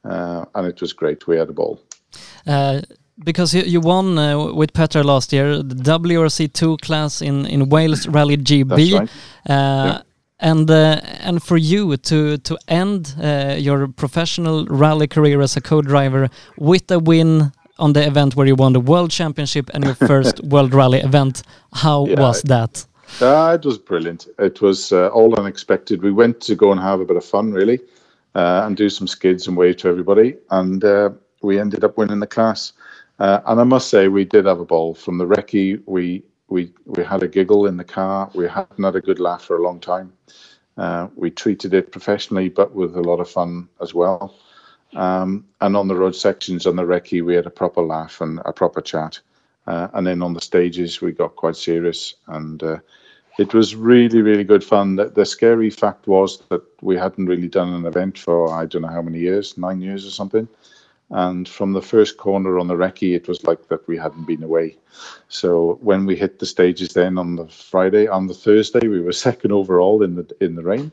uh, and it was great. We had a ball because you, you won uh, with Petter last year the WRC2 class in, in Wales Rally GB. Right. Uh, yeah. And uh, and for you to to end uh, your professional rally career as a co-driver with a win on the event where you won the World Championship and your first *laughs* World Rally event, how yeah, was that? Uh, it was brilliant. It was uh, all unexpected. We went to go and have a bit of fun, really, and do some skids and wave to everybody, and we ended up winning the class Uh, and I must say, we did have a ball from the recce. We we we had a giggle in the car. We hadn't had a good laugh for a long time. Uh, we treated it professionally, but with a lot of fun as well. Um, and on the road sections on the recce, we had a proper laugh and a proper chat. Uh, and then on the stages, we got quite serious, and uh, it was really, really good fun. The, the, scary fact was that we hadn't really done an event for I don't know how many years, nine years or something. And from the first corner on the recce, it was like that we hadn't been away. So when we hit the stages, then on the Friday, on the Thursday, we were *laughs* second overall in the in the rain.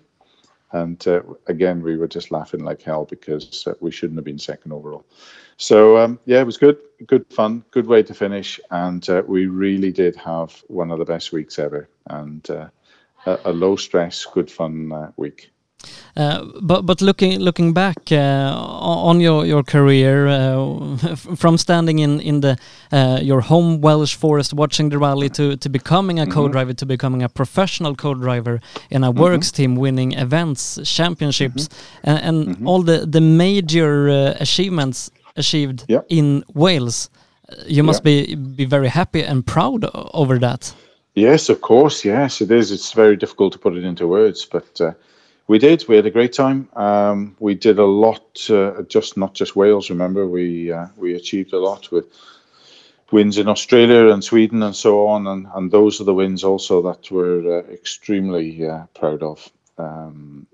And uh, again, we were just laughing like hell because uh, we shouldn't have been second overall. So um, yeah, it was good, good fun, good way to finish, and uh, we really did have one of the best weeks ever, and uh, a, a, low stress, good fun uh, week. Uh, but but looking looking back uh, on your your career uh, *laughs* from standing in in the uh, your home Welsh forest watching the rally to to becoming a mm -hmm. co-driver to becoming a professional co-driver in a mm -hmm. works team winning events championships mm -hmm. and, and mm-hmm. all the the major uh, achievements achieved yeah. in Wales you must yeah. be be very happy and proud over that yes of course yes it is it's very difficult to put it into words but we did. We had a great time. Um, we did a lot, uh, just not just Wales. Remember, we uh, we achieved a lot with wins in Australia and Sweden and so on, and, and those are the wins also that we're uh, extremely uh, proud of. Um,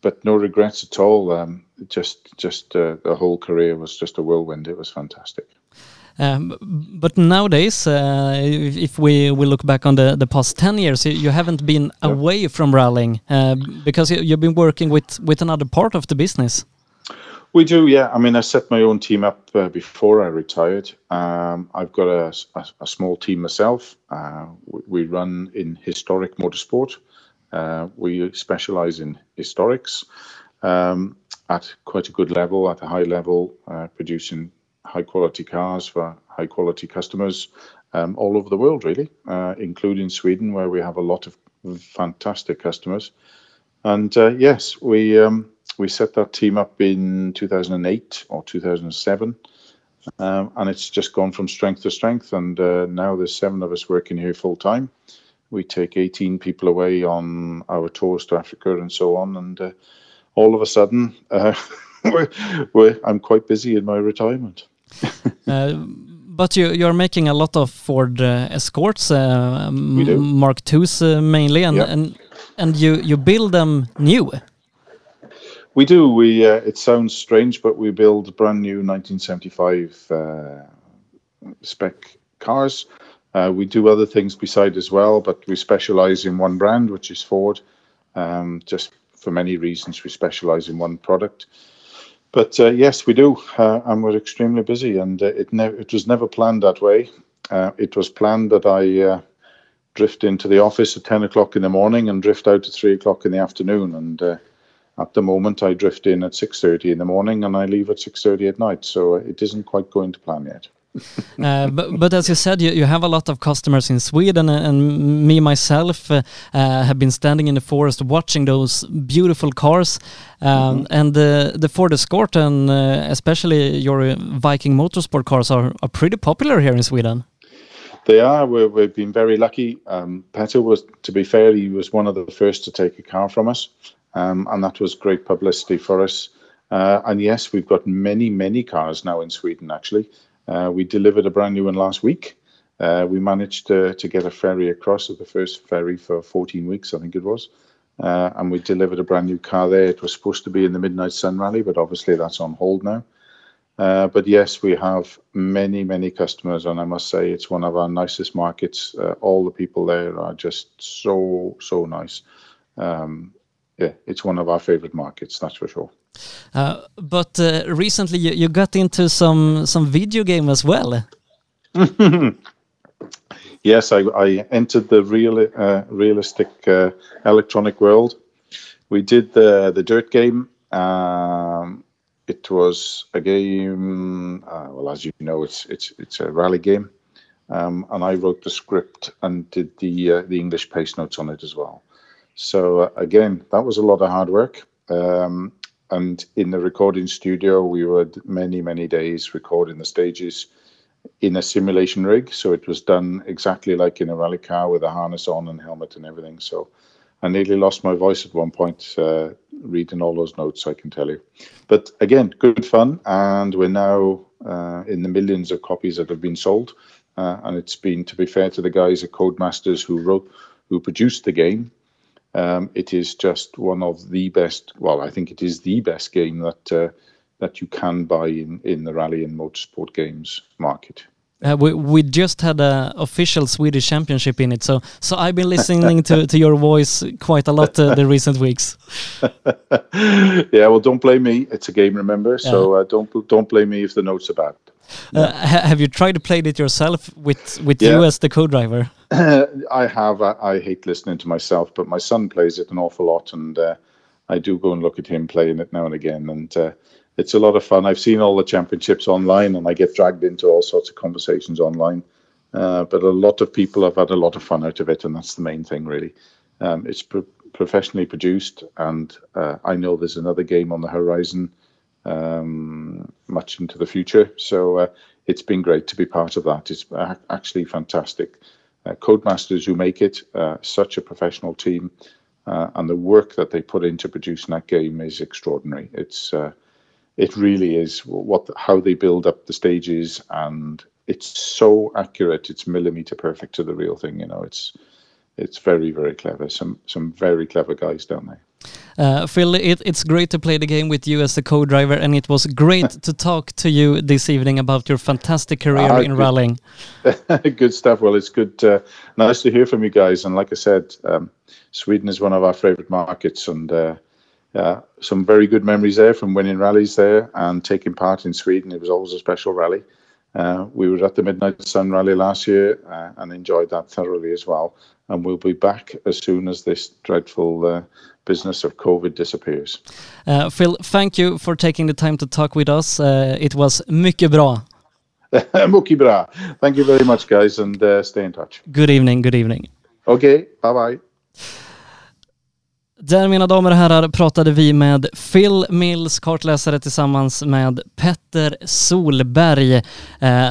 but no regrets at all. Um, just just uh, the whole career was just a whirlwind. It was fantastic. Um, but nowadays, uh, if, if, we, we look back on the, the past 10 years, you, haven't been yeah. away from rallying uh, because you, have been working with, with another part of the business. We do, yeah. I mean, I set my own team up uh, before I retired. Um, I've got a, a, a, small team myself. Uh, we, we, run in historic motorsport. Uh, we specialize in historics um, at quite a good level, at a high level, uh, producing high quality cars for high quality customers um, all over the world, really, uh, including Sweden, where we have a lot of fantastic customers. And uh, yes, we um, we set that team up in 2008 or 2007, um, and it's just gone from strength to strength. And uh, now there's seven of us working here full time. We take 18 people away on our tours to Africa and so on, and uh, all of a sudden, uh, *laughs* we're, we're, I'm quite busy in my retirement. *laughs* Uh, but you you're making a lot of Ford uh, Escorts, uh, Mark IIs mainly, and, and and you you build them new. We do. We it sounds strange, but we build brand new 1975 spec cars. Uh, we do other things beside as well, but we specialize in one brand, which is Ford. Um, just for many reasons, we specialize in one product. But uh, yes, we do, uh, and we're extremely busy. And uh, it never it was never planned that way. Uh, it was planned that I uh, drift into the office at ten o'clock in the morning and drift out at three o'clock in the afternoon. And uh, at the moment, I drift in at six thirty in the morning and I leave at six thirty at night. So it isn't quite going to plan yet. Uh, *laughs* but, but as you said, you, you have a lot of customers in Sweden, and, and me myself uh, uh, have been standing in the forest watching those beautiful cars. Um, mm -hmm. And the the Ford Escort and especially your Viking Motorsport cars are, are pretty popular here in Sweden. They are. we have been very lucky. Um, Petter was, to be fair, he was one of the first to take a car from us, um, and that was great publicity for us. Uh, and yes, we've got many, many cars now in Sweden, actually. Uh, we delivered a brand new one last week. Uh, we managed to, to get a ferry across, the first ferry for 14 weeks, I think it was. Uh, and we delivered a brand new car there. It was supposed to be in the Midnight Sun Rally, but obviously that's on hold now. Uh, but yes, we have many, many customers, and I must say it's one of our nicest markets. Uh, all the people there are just so, so nice. Um, yeah, it's one of our favorite markets, that's for sure. Uh, but uh, recently you, you, got into some some video game as well. *laughs* yes, I, I, entered the real uh, realistic uh, electronic world. We did the the dirt game. Um, it was a game. Uh, well, as you know, it's it's it's a rally game, um, and I wrote the script and did the uh, the English pace notes on it as well. So again, that was a lot of hard work. Um, and in the recording studio, we were many, many days recording the stages. in a simulation rig. So it was done exactly like in a rally car with a harness on and helmet and everything. So I nearly lost my voice at one point uh, reading all those notes, I can tell you. But again, good fun. And we're now uh, in the millions of copies that have been sold. Uh, and it's been, to be fair to the guys at Codemasters who wrote, who produced the game, um, it is just one of the best. Well, I think it is the best game that uh, that you can buy in in the rally and motorsport games market. Uh, we, we just had a official Swedish championship in it, so so I've been listening to, to your voice quite a lot uh, the recent weeks. *laughs* yeah, well, don't blame me. It's a game, remember? So uh, don't don't blame me if the notes are bad. Uh, ha have you tried to play it yourself with with yeah. you as the co-driver? *laughs* I have. I, I, hate listening to myself, but my son plays it an awful lot, and uh, I do go and look at him playing it now and again, and uh, it's a lot of fun. I've seen all the championships online, and I get dragged into all sorts of conversations online. Uh, but a lot of people have had a lot of fun out of it, and that's the main thing, really. Um, it's pro professionally produced, and uh, I know there's another game on the horizon um, much into the future. So uh, it's been great to be part of that. It's actually fantastic. Uh, Codemasters who make it, uh, such a professional team, uh, and the work that they put into producing that game is extraordinary. It's it really is what how they build up the stages, and it's so accurate. It's millimeter perfect to the real thing. You know, it's it's very very clever. Some some very clever guys down there. Uh, Phil, it, it's great to play the game with you as the co-driver, and it was great *laughs* to talk to you this evening about your fantastic career uh, in good. rallying. *laughs* good stuff. Well, it's good. Uh, nice to hear from you guys. And like I said, um, Sweden is one of our favourite markets, and uh, some very good memories there from winning rallies there and taking part in Sweden. It was always a special rally. Uh, we were at the Midnight Sun Rally last year uh, and enjoyed that thoroughly as well. And we'll be back as soon as this dreadful uh, business of COVID disappears. Uh, Phil, thank you for taking the time to talk with us. Uh, it was mycket bra. *laughs* mycket bra. Thank you very much, guys, and uh, stay in touch. Good evening. Good evening. Okay. Bye bye. Där mina damer och herrar pratade vi med Phil Mills, kartläsare tillsammans med Petter Solberg eh,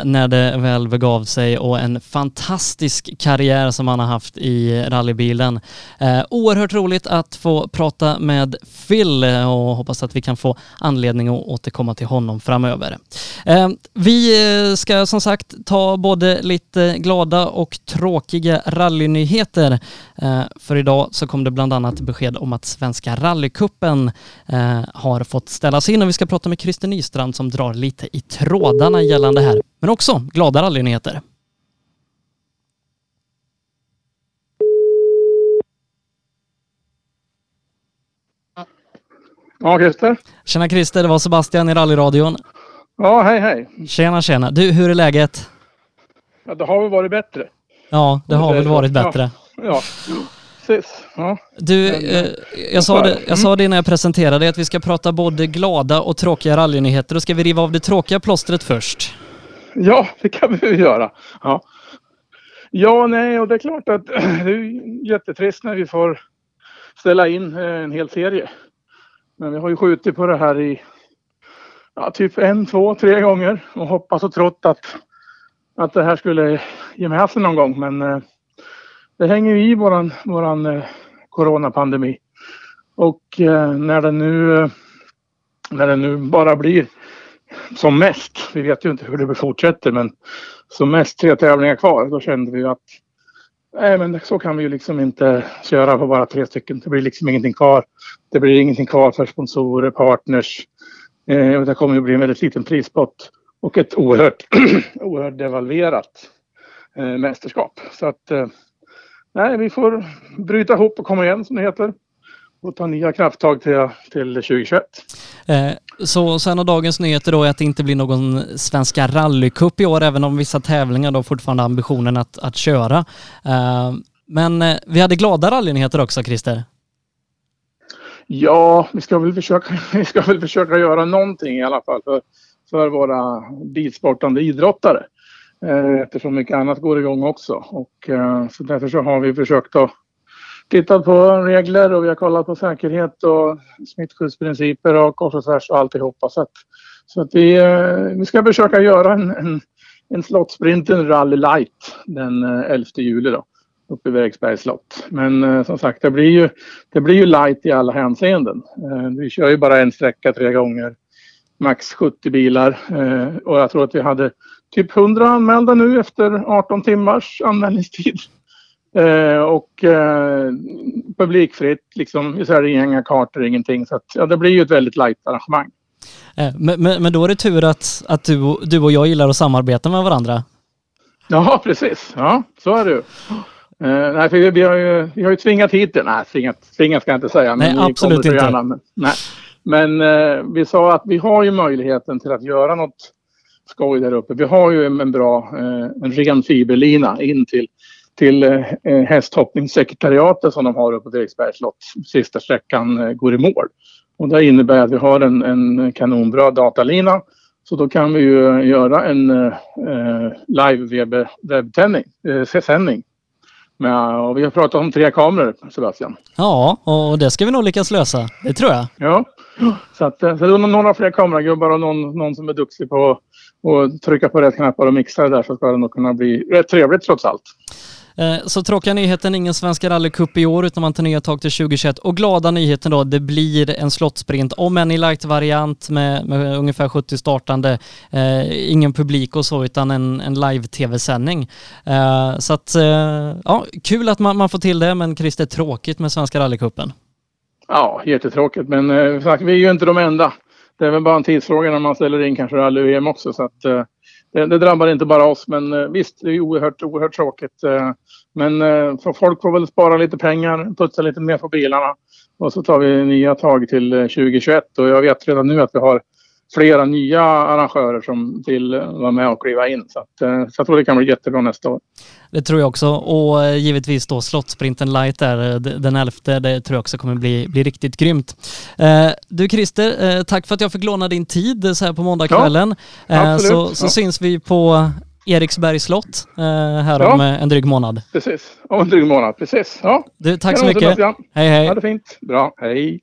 när det väl begav sig och en fantastisk karriär som han har haft i rallybilen. Eh, oerhört roligt att få prata med Phil eh, och hoppas att vi kan få anledning att återkomma till honom framöver. Eh, vi eh, ska som sagt ta både lite glada och tråkiga rallynyheter. Eh, för idag så kom det bland annat besked om att Svenska rallycupen eh, har fått ställas in och vi ska prata med Christer Nystrand som drar lite i trådarna gällande här. Men också glada rallynyheter. Ja, Christer. Tjena Christer, det var Sebastian i rallyradion. Ja, hej hej. Tjena tjena. Du, hur är läget? Ja, det har väl varit bättre. Ja, det har väl varit bättre. Ja, ja precis. Ja. Du, eh, jag, sa det, jag sa det när jag presenterade att vi ska prata både glada och tråkiga rallynyheter. Då ska vi riva av det tråkiga plåstret först. Ja, det kan vi göra. Ja. ja, nej, och det är klart att *clears throat* det är jättetrist när vi får ställa in eh, en hel serie. Men vi har ju skjutit på det här i ja, typ en, två, tre gånger och hoppas och trott att, att det här skulle ge med sig någon gång. Men eh, det hänger ju i våran, våran eh, coronapandemi. Och eh, när det nu eh, när det nu bara blir som mest, vi vet ju inte hur det fortsätter, men som mest tre tävlingar kvar, då kände vi att nej men så kan vi ju liksom inte köra på bara tre stycken. Det blir liksom ingenting kvar. Det blir ingenting kvar för sponsorer, partners. Eh, det kommer ju bli en väldigt liten prispott och ett oerhört, *clears throat* oerhört devalverat eh, mästerskap. Så att eh, nej, vi får bryta ihop och komma igen som det heter och ta nya krafttag till, till 2021. Eh, så, så en av dagens nyheter då är att det inte blir någon Svenska rallycup i år, även om vissa tävlingar då fortfarande har ambitionen att, att köra. Eh, men eh, vi hade glada rallynyheter också, Christer. Ja, vi ska väl försöka, *laughs* vi ska väl försöka göra någonting i alla fall för, för våra bilsportande idrottare. Eh, eftersom mycket annat går igång också. Och, eh, så därför så har vi försökt att titta på regler och vi har kollat på säkerhet och smittskyddsprinciper och kors och tvärs och alltihopa. Så att, så att vi, eh, vi ska försöka göra en, en, en Slottsprinten rally light den 11 juli då uppe vid Eriksbergs slott. Men som sagt, det blir, ju, det blir ju light i alla hänseenden. Vi kör ju bara en sträcka tre gånger, max 70 bilar eh, och jag tror att vi hade typ 100 anmälda nu efter 18 timmars anmälningstid. *laughs* Eh, och eh, publikfritt, liksom, så är det inga kartor, ingenting. Så att, ja, det blir ju ett väldigt light arrangemang. Eh, men, men, men, då är det tur att, att du, du och jag gillar att samarbeta med varandra. Ja, precis. Ja, så är det ju. Uh, *gasps* nej, för vi, vi, har ju, vi har ju tvingat hit det. Nej, tvingat, tvingat ska jag inte säga. Men nej, absolut inte. Gärna, men, nej. men uh, vi sa att vi har ju möjligheten till att göra något skoj där uppe. Vi har ju en, bra, uh, en ren fiberlina in till, till uh, hästhoppningssekretariatet som de har uppe på Eriksbergs slott. Sista sträckan går i mål. Och det innebär att vi har en, en kanonbra datalina. Så då kan vi ju göra en live webbsändning. Och vi har pratat om tre kameror, Sebastian. Ja, och det ska vi nog lyckas lösa. Det tror jag. Ja, så, att, så det är några fler kameragubbar och någon, någon som är duktig på att trycka på rätt knappar och mixa det där så ska det nog kunna bli rätt trevligt trots allt. Eh, så tråkiga nyheten, ingen Svenska rallycup i år utan man tar nya tag till 2021. Och glada nyheten då, det blir en slottsprint, om än i light-variant med, med, ungefär 70 startande. Eh, ingen publik och så, utan en, en live-tv-sändning. Eh, så att, eh, ja, kul att man, man får till det, men Christer, tråkigt med Svenska rallycupen. Ja, jättetråkigt, men eh, vi är ju inte de enda. Det är väl bara en tidsfråga när man ställer in kanske rally-VM också, så att eh, det, det, drabbar inte bara oss, men eh, visst, det är oerhört, oerhört tråkigt. Eh, men eh, folk får väl spara lite pengar, putsa lite mer på bilarna och så tar vi nya tag till eh, 2021 och jag vet redan nu att vi har flera nya arrangörer som vill vara med och kliva in. Så, att, eh, så jag tror det kan bli jättebra nästa år. Det tror jag också och eh, givetvis då Slottsprinten light där eh, den 11, det tror jag också kommer bli, bli riktigt grymt. Du Christer, tack för att jag fick låna din tid så här på måndagskvällen. Ja, så, så ja. syns vi på Eriksbergs slott här ja. om en dryg månad. Precis, om en dryg månad, precis. Ja. Du, tack så mycket. Hej hej. Ha det fint. Bra, hej.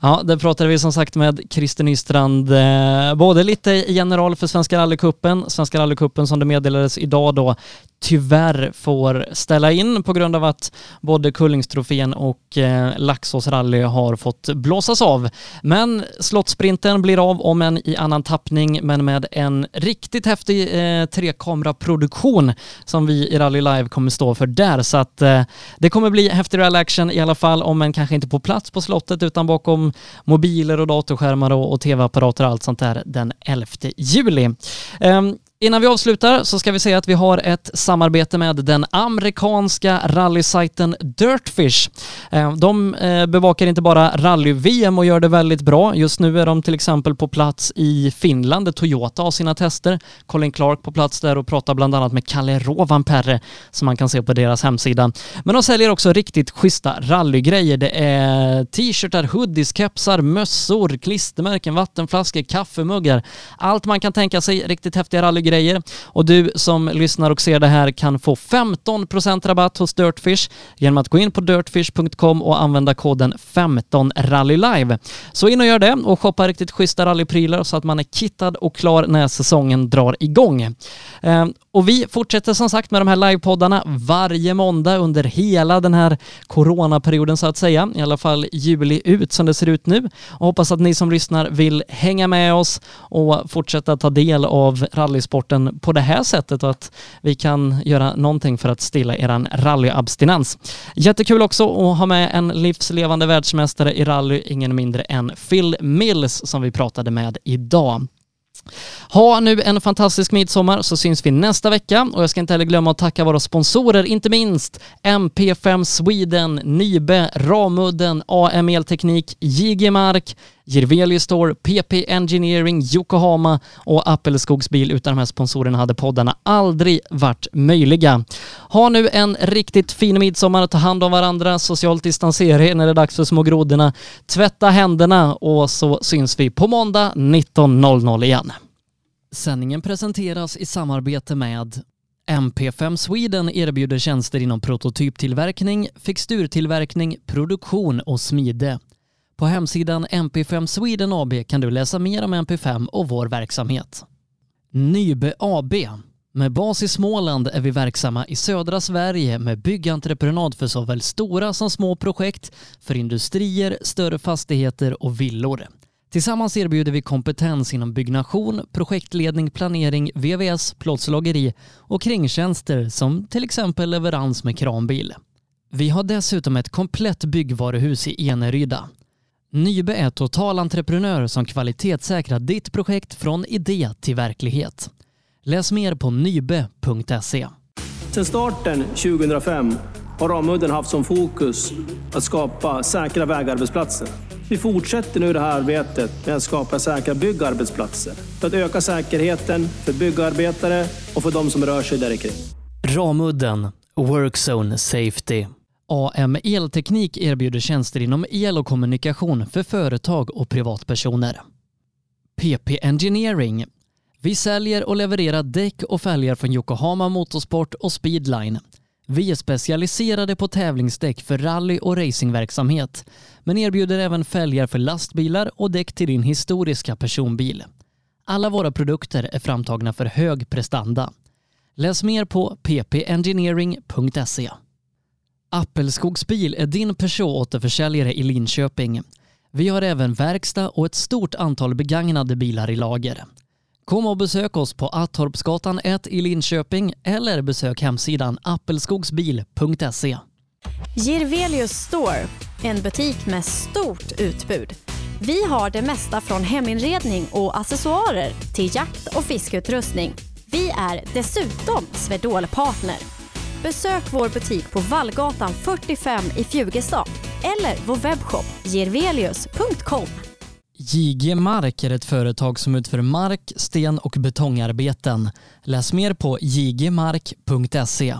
Ja, där pratade vi som sagt med Christer Nystrand, eh, både lite general för Svenska rallycupen, Svenska rallycupen som det meddelades idag då tyvärr får ställa in på grund av att både Kullingstrofén och eh, Laxås rally har fått blåsas av. Men Slottsprinten blir av om en i annan tappning men med en riktigt häftig eh, trekameraproduktion som vi i Rally Live kommer stå för där så att eh, det kommer bli häftig rally action i alla fall om en kanske inte på plats på slottet utan bakom mobiler och datorskärmar och, och tv-apparater och allt sånt där den 11 juli. Um, Innan vi avslutar så ska vi säga att vi har ett samarbete med den amerikanska rallysajten Dirtfish. Eh, de eh, bevakar inte bara rally-VM och gör det väldigt bra. Just nu är de till exempel på plats i Finland där Toyota har sina tester. Colin Clark på plats där och pratar bland annat med Kalle Rovanperä som man kan se på deras hemsida. Men de säljer också riktigt schyssta rallygrejer. Det är t-shirtar, hoodies, kepsar, mössor, klistermärken, vattenflaskor, kaffemuggar. Allt man kan tänka sig riktigt häftiga rallygrejer grejer. Och du som lyssnar och ser det här kan få 15% rabatt hos Dirtfish genom att gå in på dirtfish.com och använda koden 15rallylive. Så in och gör det och shoppa riktigt schyssta rallyprylar så att man är kittad och klar när säsongen drar igång. Ehm, och vi fortsätter som sagt med de här livepoddarna varje måndag under hela den här coronaperioden så att säga, i alla fall juli ut som det ser ut nu. Och hoppas att ni som lyssnar vill hänga med oss och fortsätta ta del av rallysport sporten på det här sättet och att vi kan göra någonting för att stilla eran rallyabstinens. Jättekul också att ha med en livslevande världsmästare i rally, ingen mindre än Phil Mills som vi pratade med idag. Ha nu en fantastisk midsommar så syns vi nästa vecka och jag ska inte heller glömma att tacka våra sponsorer, inte minst MP5 Sweden, Nybe, Ramudden, AM Elteknik, JG Mark, Jirvelius Store, PP Engineering, Yokohama och Appelskogsbil. Utan de här sponsorerna hade poddarna aldrig varit möjliga. Ha nu en riktigt fin midsommar, ta hand om varandra, socialt distansera när det är dags för små grodorna. Tvätta händerna och så syns vi på måndag 19.00 igen. Sändningen presenteras i samarbete med MP5 Sweden erbjuder tjänster inom prototyptillverkning, fixturtillverkning, produktion och smide. På hemsidan MP5 Sweden AB kan du läsa mer om MP5 och vår verksamhet. Nybe AB Med bas i Småland är vi verksamma i södra Sverige med byggentreprenad för såväl stora som små projekt, för industrier, större fastigheter och villor. Tillsammans erbjuder vi kompetens inom byggnation, projektledning, planering, VVS, plåtslageri och kringtjänster som till exempel leverans med kranbil. Vi har dessutom ett komplett byggvaruhus i Eneryda. Nybe är totalentreprenör som kvalitetssäkrar ditt projekt från idé till verklighet. Läs mer på nybe.se. Sedan starten 2005 har Ramudden haft som fokus att skapa säkra vägarbetsplatser. Vi fortsätter nu det här arbetet med att skapa säkra byggarbetsplatser för att öka säkerheten för byggarbetare och för de som rör sig där kring. Ramudden Workzone Safety. AM Elteknik erbjuder tjänster inom el och kommunikation för företag och privatpersoner. PP Engineering. Vi säljer och levererar däck och fälgar från Yokohama Motorsport och Speedline. Vi är specialiserade på tävlingsdäck för rally och racingverksamhet, men erbjuder även fälgar för lastbilar och däck till din historiska personbil. Alla våra produkter är framtagna för hög prestanda. Läs mer på ppengineering.se. Appelskogsbil är din Peugeot-återförsäljare i Linköping. Vi har även verkstad och ett stort antal begagnade bilar i lager. Kom och besök oss på Attorpsgatan 1 i Linköping eller besök hemsidan appelskogsbil.se. Girvelius Store, en butik med stort utbud. Vi har det mesta från heminredning och accessoarer till jakt och fiskeutrustning. Vi är dessutom Swedol-partner. Besök vår butik på Vallgatan 45 i Fjugestad eller vår webbshop gervelius.com. JG Mark är ett företag som utför mark, sten och betongarbeten. Läs mer på jgmark.se.